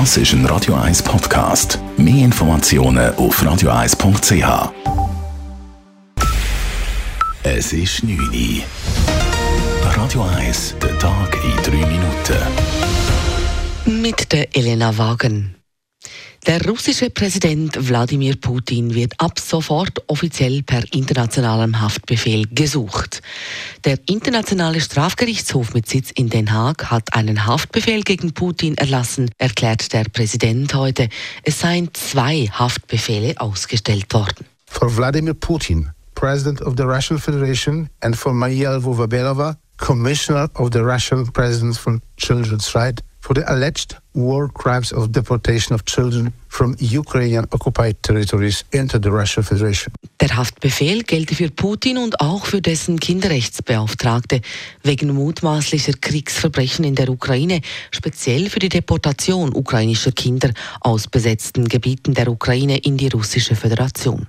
Das ist ein Radio 1 Podcast. Mehr Informationen auf radio1.ch. Es ist 9 Uhr. Radio 1, der Tag in 3 Minuten. Mit der Elena Wagen. Der russische Präsident Wladimir Putin wird ab sofort offiziell per internationalem Haftbefehl gesucht. Der Internationale Strafgerichtshof mit Sitz in Den Haag hat einen Haftbefehl gegen Putin erlassen, erklärt der Präsident heute. Es seien zwei Haftbefehle ausgestellt worden. For Wladimir Putin, President of the Russian Federation, and for Maria Lvova-Belova, Commissioner of the Russian President for Children's Rights, for the alleged war crimes of deportation of children from Ukrainian occupied territories into the Russian Federation. Der Haftbefehl gelte für Putin und auch für dessen Kinderrechtsbeauftragte wegen mutmaßlicher Kriegsverbrechen in der Ukraine, speziell für die Deportation ukrainischer Kinder aus besetzten Gebieten der Ukraine in die russische Föderation.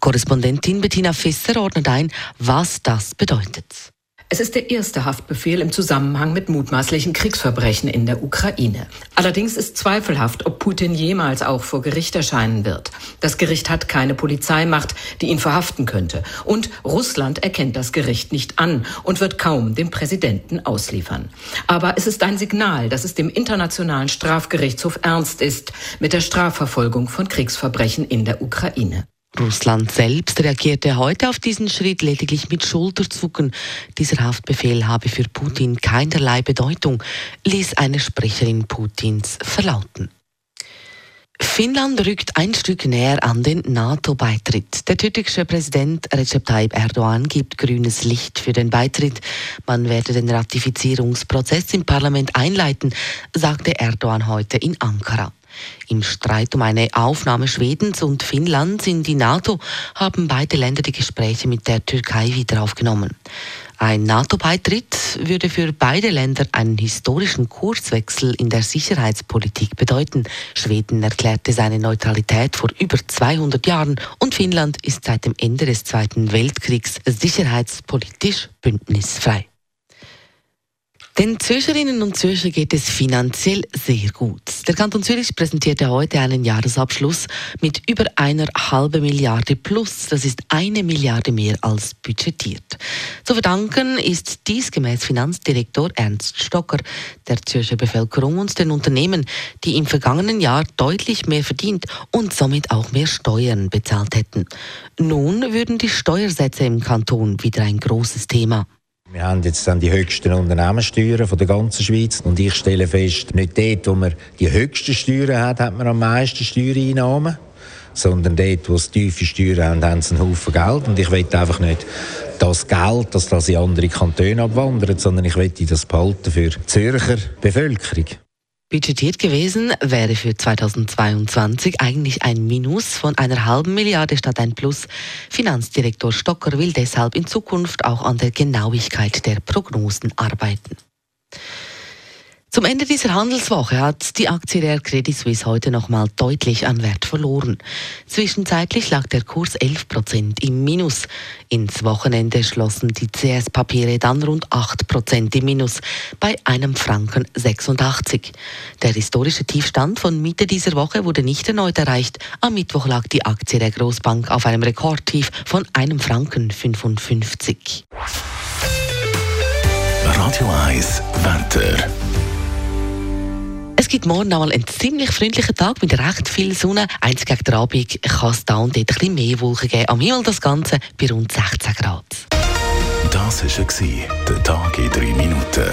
Korrespondentin Bettina Fisser ordnet ein, was das bedeutet. Es ist der erste Haftbefehl im Zusammenhang mit mutmaßlichen Kriegsverbrechen in der Ukraine. Allerdings ist zweifelhaft, ob Putin jemals auch vor Gericht erscheinen wird. Das Gericht hat keine Polizeimacht, die ihn verhaften könnte. Und Russland erkennt das Gericht nicht an und wird kaum den Präsidenten ausliefern. Aber es ist ein Signal, dass es dem Internationalen Strafgerichtshof ernst ist mit der Strafverfolgung von Kriegsverbrechen in der Ukraine. Russland selbst reagierte heute auf diesen Schritt lediglich mit Schulterzucken. Dieser Haftbefehl habe für Putin keinerlei Bedeutung, ließ eine Sprecherin Putins verlauten. Finnland rückt ein Stück näher an den NATO-Beitritt. Der türkische Präsident Recep Tayyip Erdogan gibt grünes Licht für den Beitritt. Man werde den Ratifizierungsprozess im Parlament einleiten, sagte Erdogan heute in Ankara. Im Streit um eine Aufnahme Schwedens und Finnlands in die NATO haben beide Länder die Gespräche mit der Türkei wieder aufgenommen. Ein NATO-Beitritt würde für beide Länder einen historischen Kurswechsel in der Sicherheitspolitik bedeuten. Schweden erklärte seine Neutralität vor über 200 Jahren und Finnland ist seit dem Ende des Zweiten Weltkriegs sicherheitspolitisch bündnisfrei. Den Zürcherinnen und Zürcher geht es finanziell sehr gut. Der Kanton Zürich präsentierte heute einen Jahresabschluss mit über einer halben Milliarde plus. Das ist eine Milliarde mehr als budgetiert. Zu verdanken ist dies gemäß Finanzdirektor Ernst Stocker der Zürcher Bevölkerung und den Unternehmen, die im vergangenen Jahr deutlich mehr verdient und somit auch mehr Steuern bezahlt hätten. Nun würden die Steuersätze im Kanton wieder ein großes Thema. Wir haben jetzt dann die höchsten Unternehmenssteuern von der ganzen Schweiz und ich stelle fest, nicht dort, wo man die höchsten Steuern hat, hat man am meisten Steuereinnahmen, sondern dort, wo es tiefe Steuern haben, haben sie einen Haufen Geld und ich will einfach nicht das Geld, dass das in andere Kantone abwandert, sondern ich will das behalten für die Zürcher Bevölkerung. Budgetiert gewesen wäre für 2022 eigentlich ein Minus von einer halben Milliarde statt ein Plus. Finanzdirektor Stocker will deshalb in Zukunft auch an der Genauigkeit der Prognosen arbeiten. Zum Ende dieser Handelswoche hat die Aktie der Credit Suisse heute nochmal deutlich an Wert verloren. Zwischenzeitlich lag der Kurs 11 Prozent im Minus. Ins Wochenende schlossen die CS-Papiere dann rund 8 Prozent im Minus bei einem Franken 86. Der historische Tiefstand von Mitte dieser Woche wurde nicht erneut erreicht. Am Mittwoch lag die Aktie der Großbank auf einem Rekordtief von einem Franken 55. Radio 1 Wetter. Es gibt morgen einmal einen ziemlich freundlichen Tag mit recht viel Sonne. Eins gegen den Abend kann es da und dort ein bisschen mehr Wolken geben. Am Himmel das Ganze bei rund 16 Grad. Das war der Tag in 3 Minuten.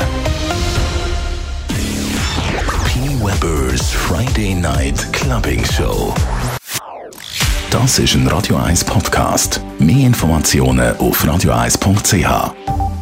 P. Weber's Friday Night Clubbing Show. Das ist ein Radio 1 Podcast. Mehr Informationen auf radio1.ch.